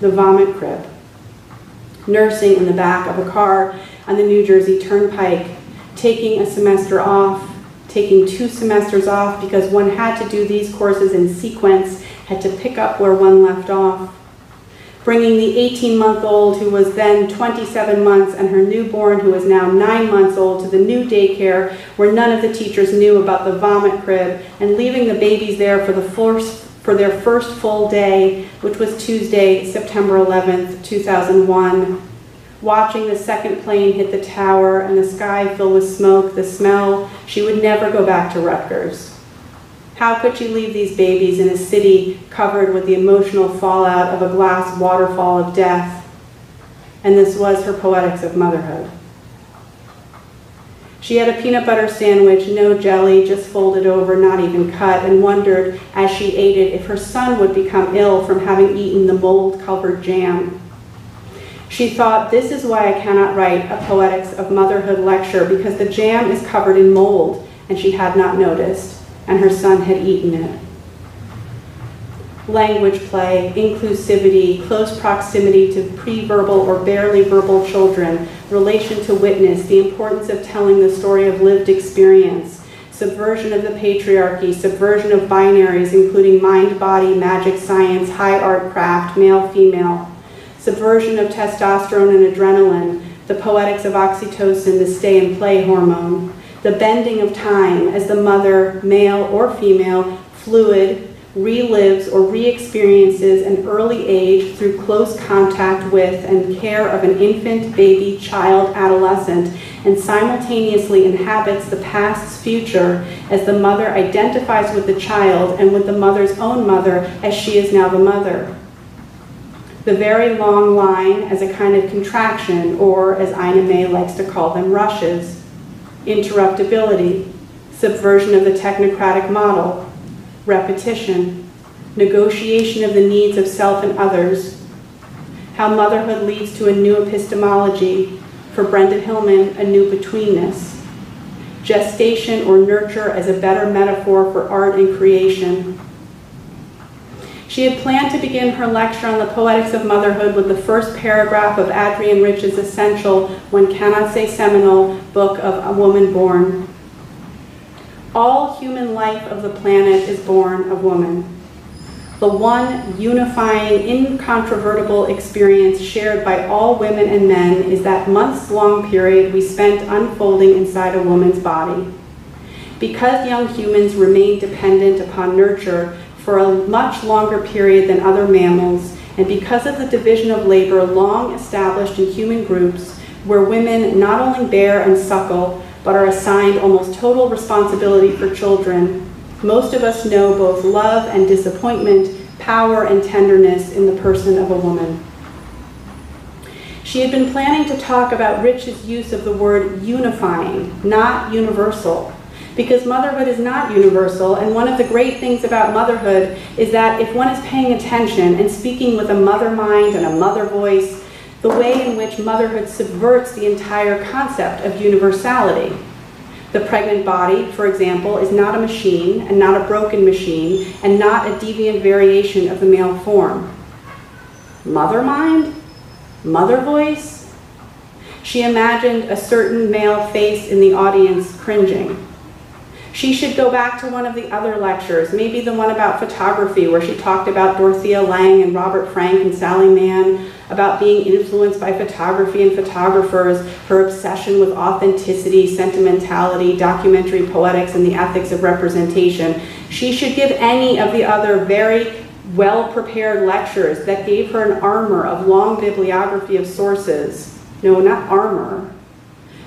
Speaker 2: The vomit crib. Nursing in the back of a car on the New Jersey Turnpike, taking a semester off, taking two semesters off because one had to do these courses in sequence had to pick up where one left off. Bringing the 18 month old, who was then 27 months, and her newborn, who was now nine months old, to the new daycare where none of the teachers knew about the vomit crib, and leaving the babies there for, the first, for their first full day, which was Tuesday, September 11th, 2001 watching the second plane hit the tower and the sky fill with smoke, the smell, she would never go back to Rutgers. How could she leave these babies in a city covered with the emotional fallout of a glass waterfall of death? And this was her poetics of motherhood. She had a peanut butter sandwich, no jelly, just folded over, not even cut, and wondered as she ate it if her son would become ill from having eaten the mold covered jam. She thought, This is why I cannot write a Poetics of Motherhood lecture because the jam is covered in mold, and she had not noticed and her son had eaten it. Language play, inclusivity, close proximity to pre-verbal or barely verbal children, relation to witness, the importance of telling the story of lived experience, subversion of the patriarchy, subversion of binaries, including mind, body, magic, science, high art, craft, male, female, subversion of testosterone and adrenaline, the poetics of oxytocin, the stay and play hormone, the bending of time as the mother, male or female, fluid, relives or re-experiences an early age through close contact with and care of an infant, baby, child, adolescent, and simultaneously inhabits the past's future as the mother identifies with the child and with the mother's own mother as she is now the mother. The very long line as a kind of contraction, or as Ina May likes to call them, rushes interruptibility, subversion of the technocratic model, repetition, negotiation of the needs of self and others, how motherhood leads to a new epistemology, for Brenda Hillman, a new betweenness, gestation or nurture as a better metaphor for art and creation, she had planned to begin her lecture on the poetics of motherhood with the first paragraph of Adrienne Rich's essential, one cannot say seminal, book of A Woman Born. All human life of the planet is born of woman. The one unifying, incontrovertible experience shared by all women and men is that months long period we spent unfolding inside a woman's body. Because young humans remain dependent upon nurture, for a much longer period than other mammals, and because of the division of labor long established in human groups, where women not only bear and suckle, but are assigned almost total responsibility for children, most of us know both love and disappointment, power and tenderness in the person of a woman. She had been planning to talk about Rich's use of the word unifying, not universal, because motherhood is not universal. And one of the great things about motherhood is that if one is paying attention and speaking with a mother mind and a mother voice, the way in which motherhood subverts the entire concept of universality. The pregnant body, for example, is not a machine and not a broken machine and not a deviant variation of the male form. Mother mind? Mother voice? She imagined a certain male face in the audience cringing. She should go back to one of the other lectures, maybe the one about photography, where she talked about Dorothea Lange and Robert Frank and Sally Mann, about being influenced by photography and photographers, her obsession with authenticity, sentimentality, documentary poetics, and the ethics of representation. She should give any of the other very well prepared lectures that gave her an armor of long bibliography of sources. No, not armor,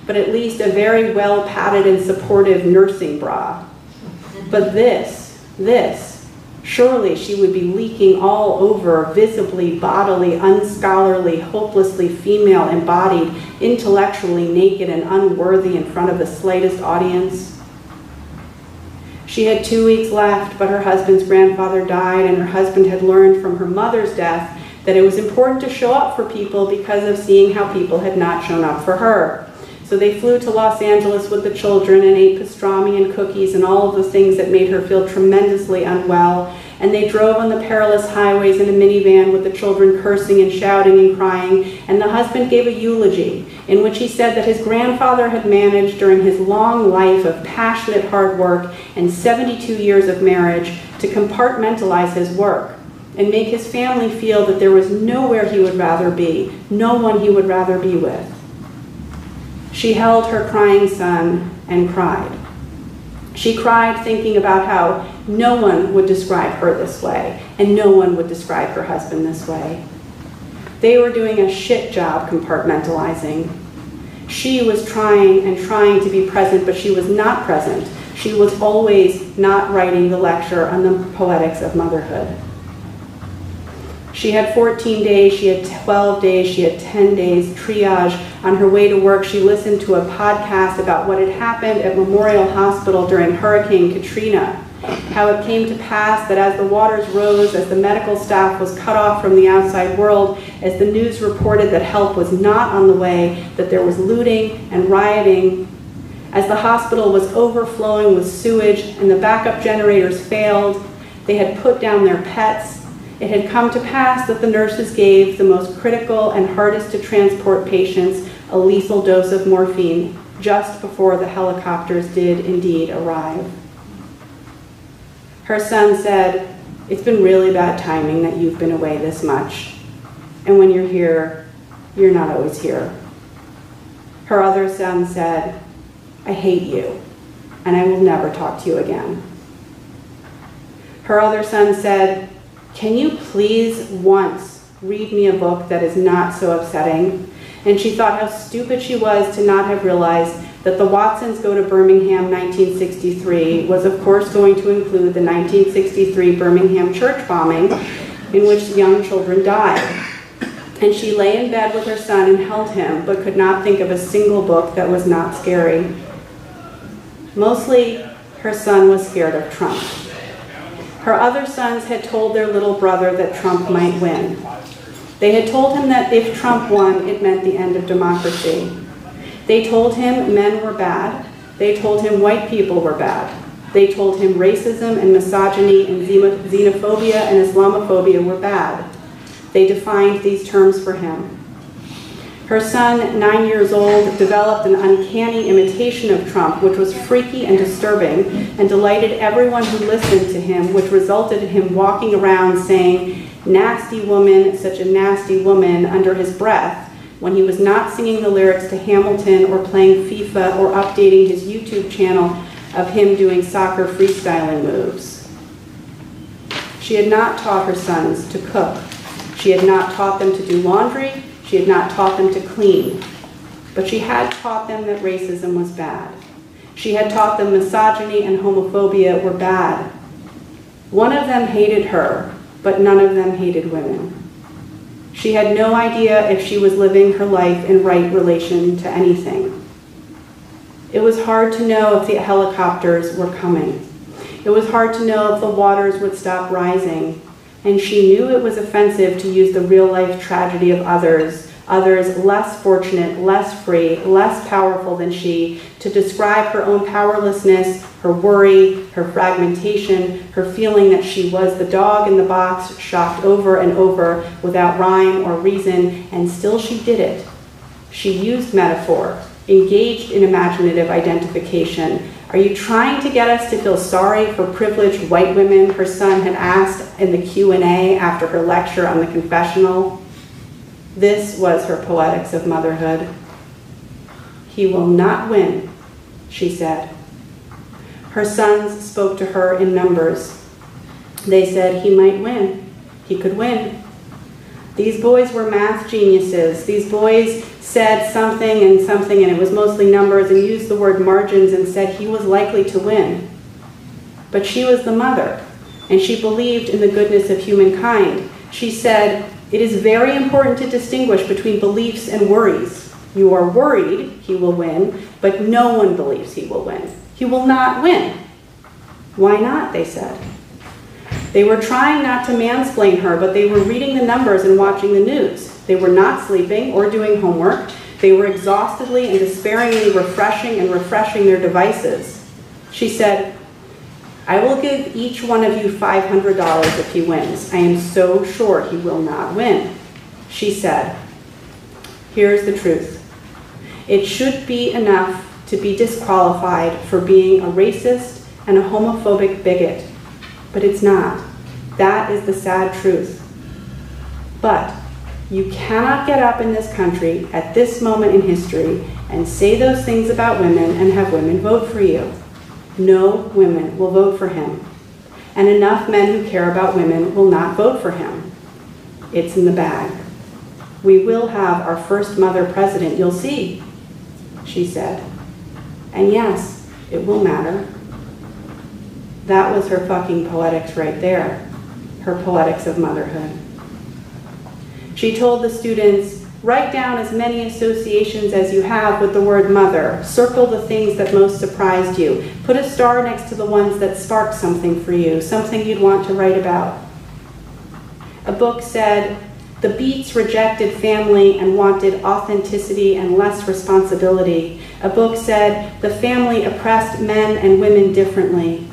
Speaker 2: but at least a very well padded and supportive nursing bra. But this, this, surely she would be leaking all over, visibly, bodily, unscholarly, hopelessly female embodied, intellectually naked and unworthy in front of the slightest audience. She had two weeks left, but her husband's grandfather died, and her husband had learned from her mother's death that it was important to show up for people because of seeing how people had not shown up for her. So they flew to Los Angeles with the children and ate pastrami and cookies and all of the things that made her feel tremendously unwell. And they drove on the perilous highways in a minivan with the children cursing and shouting and crying. And the husband gave a eulogy in which he said that his grandfather had managed during his long life of passionate hard work and 72 years of marriage to compartmentalize his work and make his family feel that there was nowhere he would rather be, no one he would rather be with. She held her crying son and cried. She cried thinking about how no one would describe her this way, and no one would describe her husband this way. They were doing a shit job compartmentalizing. She was trying and trying to be present, but she was not present. She was always not writing the lecture on the poetics of motherhood. She had 14 days, she had 12 days, she had 10 days triage. On her way to work, she listened to a podcast about what had happened at Memorial Hospital during Hurricane Katrina. How it came to pass that as the waters rose, as the medical staff was cut off from the outside world, as the news reported that help was not on the way, that there was looting and rioting, as the hospital was overflowing with sewage and the backup generators failed, they had put down their pets, it had come to pass that the nurses gave the most critical and hardest to transport patients a lethal dose of morphine just before the helicopters did indeed arrive. Her son said, It's been really bad timing that you've been away this much. And when you're here, you're not always here. Her other son said, I hate you, and I will never talk to you again. Her other son said, can you please once read me a book that is not so upsetting? And she thought how stupid she was to not have realized that the Watsons Go to Birmingham 1963 was, of course, going to include the 1963 Birmingham church bombing in which young children died. And she lay in bed with her son and held him, but could not think of a single book that was not scary. Mostly, her son was scared of Trump. Her other sons had told their little brother that Trump might win. They had told him that if Trump won, it meant the end of democracy. They told him men were bad. They told him white people were bad. They told him racism and misogyny and xenophobia and Islamophobia were bad. They defined these terms for him. Her son, nine years old, developed an uncanny imitation of Trump, which was freaky and disturbing, and delighted everyone who listened to him, which resulted in him walking around saying, nasty woman, such a nasty woman, under his breath, when he was not singing the lyrics to Hamilton or playing FIFA or updating his YouTube channel of him doing soccer freestyling moves. She had not taught her sons to cook. She had not taught them to do laundry she had not taught them to clean, but she had taught them that racism was bad. She had taught them misogyny and homophobia were bad. One of them hated her, but none of them hated women. She had no idea if she was living her life in right relation to anything. It was hard to know if the helicopters were coming. It was hard to know if the waters would stop rising and she knew it was offensive to use the real life tragedy of others, others less fortunate, less free, less powerful than she, to describe her own powerlessness, her worry, her fragmentation, her feeling that she was the dog in the box, shocked over and over without rhyme or reason, and still she did it. She used metaphor, engaged in imaginative identification, Are you trying to get us to feel sorry for privileged white women? Her son had asked in the Q&A after her lecture on the confessional. This was her poetics of motherhood. He will not win, she said. Her sons spoke to her in numbers. They said he might win. He could win. These boys were math geniuses. These boys said something and something, and it was mostly numbers, and used the word margins and said he was likely to win. But she was the mother, and she believed in the goodness of humankind. She said, It is very important to distinguish between beliefs and worries. You are worried he will win, but no one believes he will win. He will not win. Why not? They said. They were trying not to mansplain her, but they were reading the numbers and watching the news. They were not sleeping or doing homework. They were exhaustedly and despairingly refreshing and refreshing their devices. She said, I will give each one of you $500 if he wins. I am so sure he will not win. She said, Here's the truth. It should be enough to be disqualified for being a racist and a homophobic bigot but it's not. That is the sad truth. But you cannot get up in this country at this moment in history and say those things about women and have women vote for you. No women will vote for him. And enough men who care about women will not vote for him. It's in the bag. We will have our first mother president, you'll see, she said. And yes, it will matter. That was her fucking poetics right there, her poetics of motherhood. She told the students, write down as many associations as you have with the word mother. Circle the things that most surprised you. Put a star next to the ones that sparked something for you, something you'd want to write about. A book said, the Beats rejected family and wanted authenticity and less responsibility. A book said, the family oppressed men and women differently.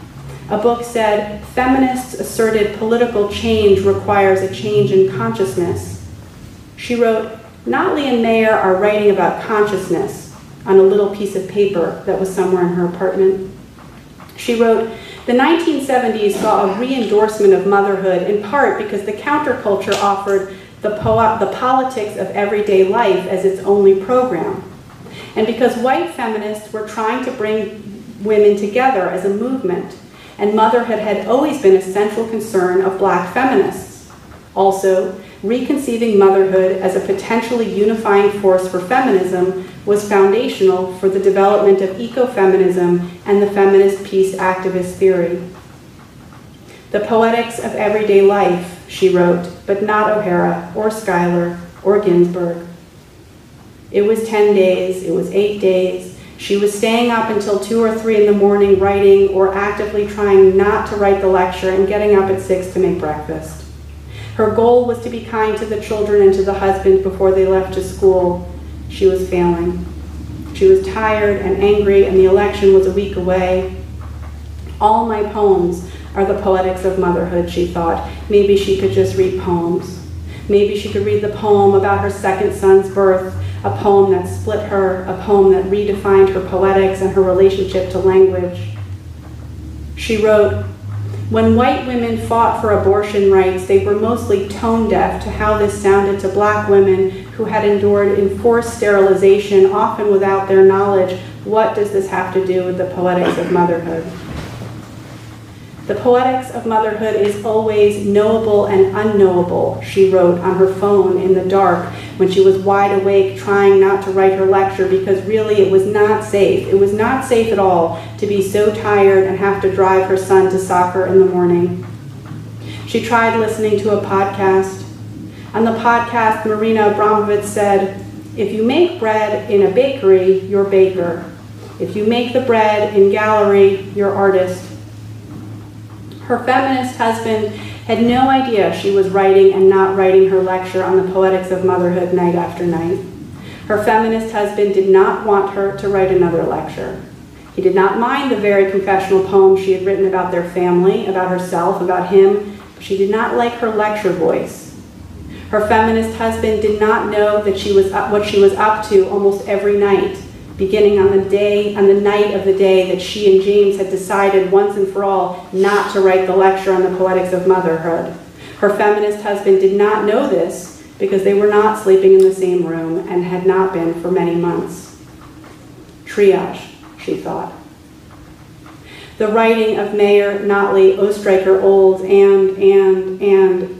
Speaker 2: A book said, feminists asserted political change requires a change in consciousness. She wrote, Notley and Mayer are writing about consciousness on a little piece of paper that was somewhere in her apartment. She wrote, the 1970s saw a re-endorsement of motherhood in part because the counterculture offered the, po the politics of everyday life as its only program. And because white feminists were trying to bring women together as a movement and motherhood had always been a central concern of black feminists. Also, reconceiving motherhood as a potentially unifying force for feminism was foundational for the development of ecofeminism and the feminist peace activist theory. The poetics of everyday life, she wrote, but not O'Hara or Schuyler or Ginsberg. It was 10 days, it was eight days, she was staying up until 2 or 3 in the morning writing or actively trying not to write the lecture and getting up at 6 to make breakfast. Her goal was to be kind to the children and to the husband before they left to school. She was failing. She was tired and angry, and the election was a week away. All my poems are the poetics of motherhood, she thought. Maybe she could just read poems. Maybe she could read the poem about her second son's birth a poem that split her, a poem that redefined her poetics and her relationship to language. She wrote, when white women fought for abortion rights, they were mostly tone deaf to how this sounded to black women who had endured enforced sterilization, often without their knowledge. What does this have to do with the poetics of motherhood? The poetics of motherhood is always knowable and unknowable, she wrote on her phone in the dark when she was wide awake trying not to write her lecture because really it was not safe. It was not safe at all to be so tired and have to drive her son to soccer in the morning. She tried listening to a podcast. On the podcast, Marina Abramović said, if you make bread in a bakery, you're baker. If you make the bread in gallery, you're artist. Her feminist husband had no idea she was writing and not writing her lecture on the poetics of motherhood night after night. Her feminist husband did not want her to write another lecture. He did not mind the very confessional poems she had written about their family, about herself, about him, but she did not like her lecture voice. Her feminist husband did not know that she was up, what she was up to almost every night beginning on the day, on the night of the day that she and James had decided once and for all not to write the lecture on the poetics of motherhood. Her feminist husband did not know this because they were not sleeping in the same room and had not been for many months. Triage, she thought. The writing of Mayer, Notley, Ostriker, Olds, and, and, and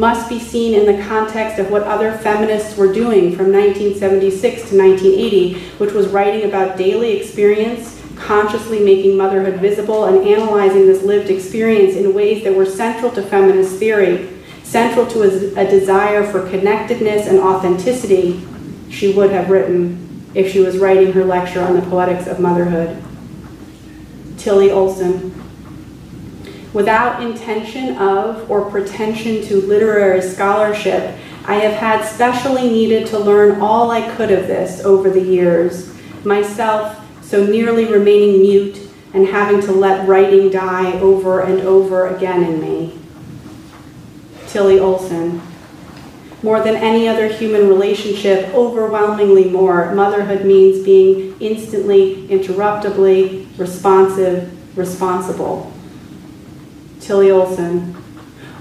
Speaker 2: must be seen in the context of what other feminists were doing from 1976 to 1980, which was writing about daily experience, consciously making motherhood visible, and analyzing this lived experience in ways that were central to feminist theory, central to a, a desire for connectedness and authenticity, she would have written if she was writing her lecture on the poetics of motherhood. Tillie Olsen, Without intention of or pretension to literary scholarship, I have had specially needed to learn all I could of this over the years, myself so nearly remaining mute and having to let writing die over and over again in me. Tillie Olsen. More than any other human relationship, overwhelmingly more, motherhood means being instantly, interruptibly, responsive, responsible. Tillie Olsen.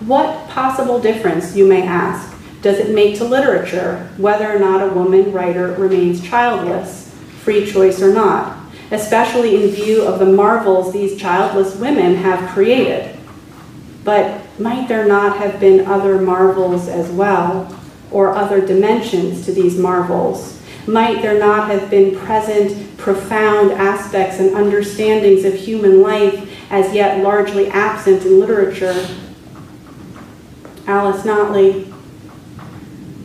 Speaker 2: What possible difference, you may ask, does it make to literature whether or not a woman writer remains childless, free choice or not, especially in view of the marvels these childless women have created? But might there not have been other marvels as well, or other dimensions to these marvels? Might there not have been present, profound aspects and understandings of human life as yet largely absent in literature. Alice Notley.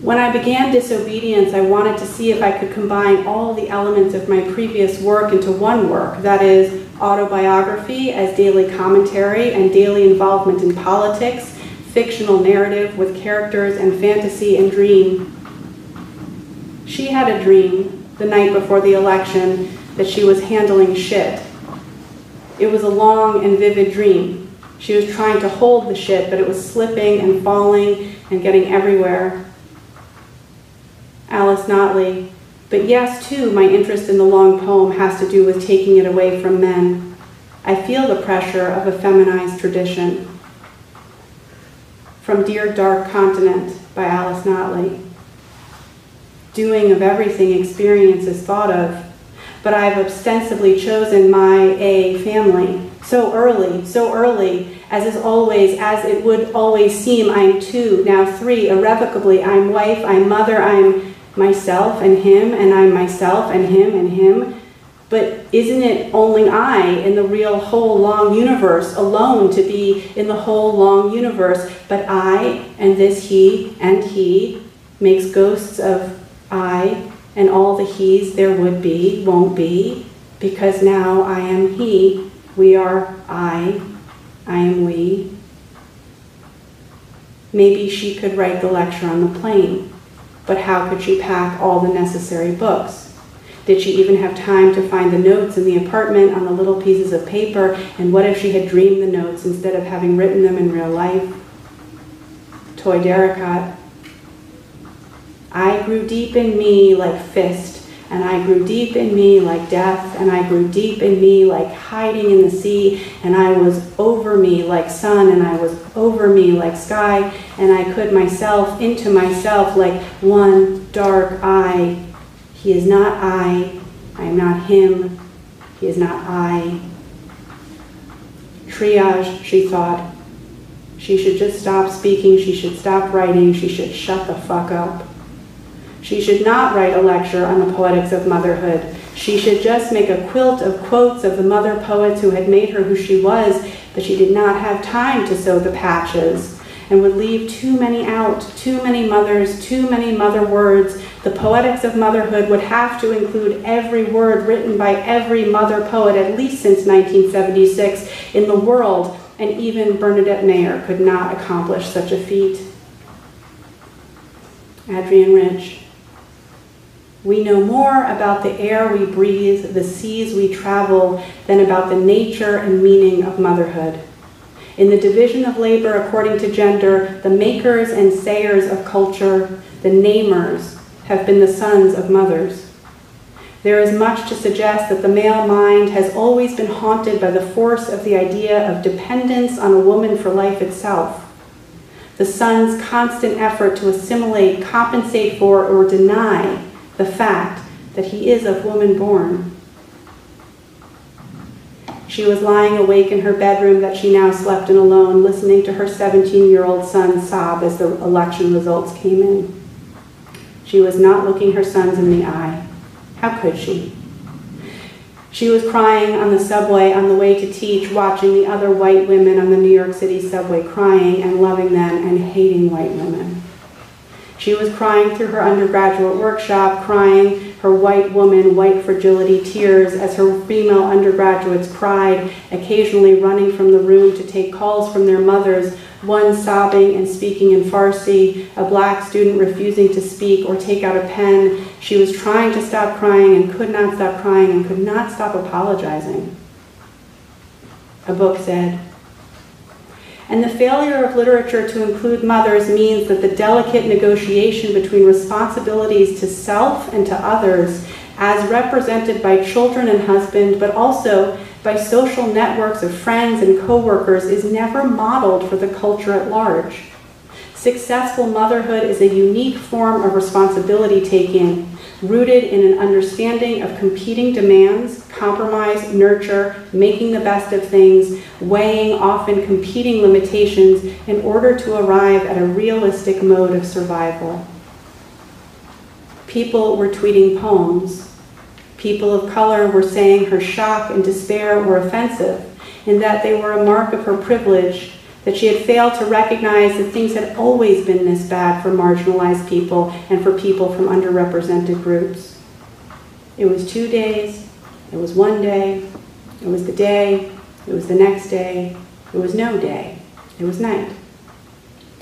Speaker 2: When I began Disobedience, I wanted to see if I could combine all the elements of my previous work into one work, that is, autobiography as daily commentary and daily involvement in politics, fictional narrative with characters and fantasy and dream. She had a dream the night before the election that she was handling shit it was a long and vivid dream. She was trying to hold the ship, but it was slipping and falling and getting everywhere. Alice Notley. But yes, too, my interest in the long poem has to do with taking it away from men. I feel the pressure of a feminized tradition. From Dear Dark Continent by Alice Notley. Doing of everything experience is thought of but I've ostensibly chosen my A family so early, so early, as is always, as it would always seem, I'm two, now three, irrevocably. I'm wife, I'm mother, I'm myself and him, and I'm myself and him and him. But isn't it only I in the real whole long universe, alone to be in the whole long universe? But I and this he and he makes ghosts of I and all the he's there would be won't be, because now I am he, we are I, I am we. Maybe she could write the lecture on the plane, but how could she pack all the necessary books? Did she even have time to find the notes in the apartment on the little pieces of paper? And what if she had dreamed the notes instead of having written them in real life? Toi Derricotte I grew deep in me like fist, and I grew deep in me like death, and I grew deep in me like hiding in the sea, and I was over me like sun, and I was over me like sky, and I could myself into myself like one dark eye. He is not I, I am not him, he is not I. Triage, she thought. She should just stop speaking, she should stop writing, she should shut the fuck up. She should not write a lecture on the poetics of motherhood. She should just make a quilt of quotes of the mother poets who had made her who she was, but she did not have time to sew the patches and would leave too many out, too many mothers, too many mother words. The poetics of motherhood would have to include every word written by every mother poet, at least since 1976, in the world, and even Bernadette Mayer could not accomplish such a feat. Adrienne Rich. We know more about the air we breathe, the seas we travel, than about the nature and meaning of motherhood. In the division of labor according to gender, the makers and sayers of culture, the namers, have been the sons of mothers. There is much to suggest that the male mind has always been haunted by the force of the idea of dependence on a woman for life itself. The son's constant effort to assimilate, compensate for, or deny the fact that he is of woman born. She was lying awake in her bedroom that she now slept in alone, listening to her 17 year old son sob as the election results came in. She was not looking her sons in the eye. How could she? She was crying on the subway on the way to teach, watching the other white women on the New York City subway crying and loving them and hating white women. She was crying through her undergraduate workshop, crying her white woman, white fragility tears as her female undergraduates cried, occasionally running from the room to take calls from their mothers, one sobbing and speaking in Farsi, a black student refusing to speak or take out a pen. She was trying to stop crying and could not stop crying and could not stop apologizing. A book said, and the failure of literature to include mothers means that the delicate negotiation between responsibilities to self and to others, as represented by children and husband, but also by social networks of friends and coworkers, is never modeled for the culture at large. Successful motherhood is a unique form of responsibility taking rooted in an understanding of competing demands, compromise, nurture, making the best of things, weighing often competing limitations in order to arrive at a realistic mode of survival. People were tweeting poems. People of color were saying her shock and despair were offensive, in that they were a mark of her privilege that she had failed to recognize that things had always been this bad for marginalized people and for people from underrepresented groups. It was two days, it was one day, it was the day, it was the next day, it was no day, it was night.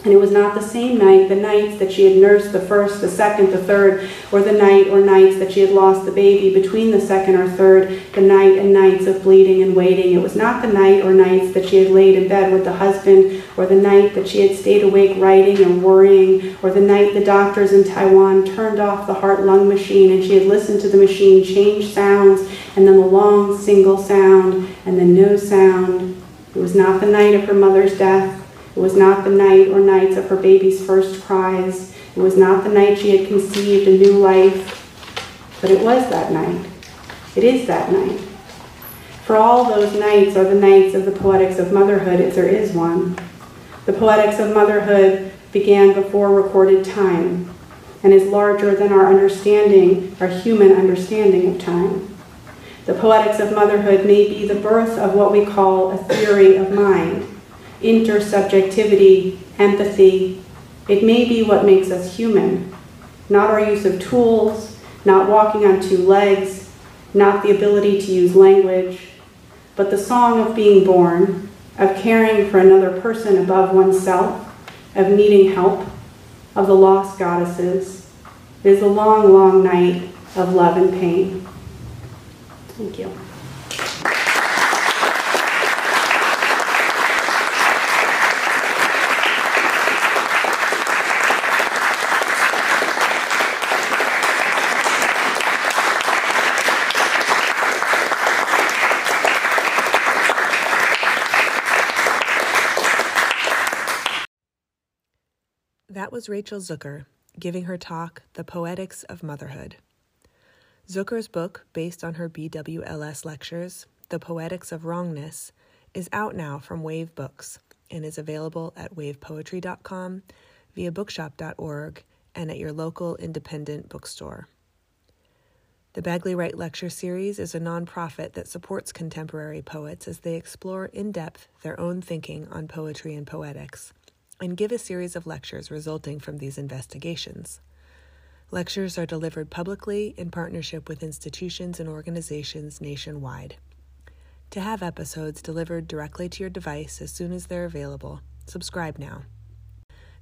Speaker 2: And it was not the same night, the nights that she had nursed the first, the second, the third, or the night or nights that she had lost the baby between the second or third, the night and nights of bleeding and waiting. It was not the night or nights that she had laid in bed with the husband, or the night that she had stayed awake writing and worrying, or the night the doctors in Taiwan turned off the heart lung machine and she had listened to the machine change sounds, and then the long single sound, and then no sound. It was not the night of her mother's death it was not the night or nights of her baby's first cries. It was not the night she had conceived a new life. But it was that night. It is that night. For all those nights are the nights of the poetics of motherhood, if there is one. The poetics of motherhood began before recorded time and is larger than our understanding, our human understanding of time. The poetics of motherhood may be the birth of what we call a theory of mind intersubjectivity, empathy. It may be what makes us human, not our use of tools, not walking on two legs, not the ability to use language, but the song of being born, of caring for another person above oneself, of needing help, of the lost goddesses. It is a long, long night of love and pain. Thank you.
Speaker 1: That was Rachel Zucker giving her talk, The Poetics of Motherhood. Zucker's book, based on her BWLS lectures, The Poetics of Wrongness, is out now from Wave Books and is available at wavepoetry.com, via bookshop.org, and at your local independent bookstore. The Bagley Wright Lecture Series is a nonprofit that supports contemporary poets as they explore in depth their own thinking on poetry and poetics and give a series of lectures resulting from these investigations. Lectures are delivered publicly in partnership with institutions and organizations nationwide. To have episodes delivered directly to your device as soon as they're available, subscribe now.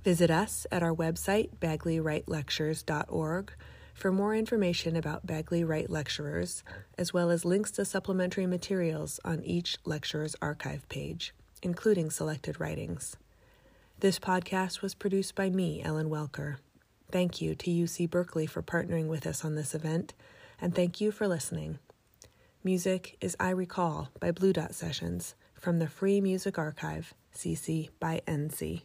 Speaker 1: Visit us at our website, BagleyWrightLectures.org, for more information about Bagley Wright lecturers, as well as links to supplementary materials on each lecturer's archive page, including selected writings. This podcast was produced by me, Ellen Welcker. Thank you to UC Berkeley for partnering with us on this event, and thank you for listening. Music is I Recall by Blue Dot Sessions from the Free Music Archive, CC by NC.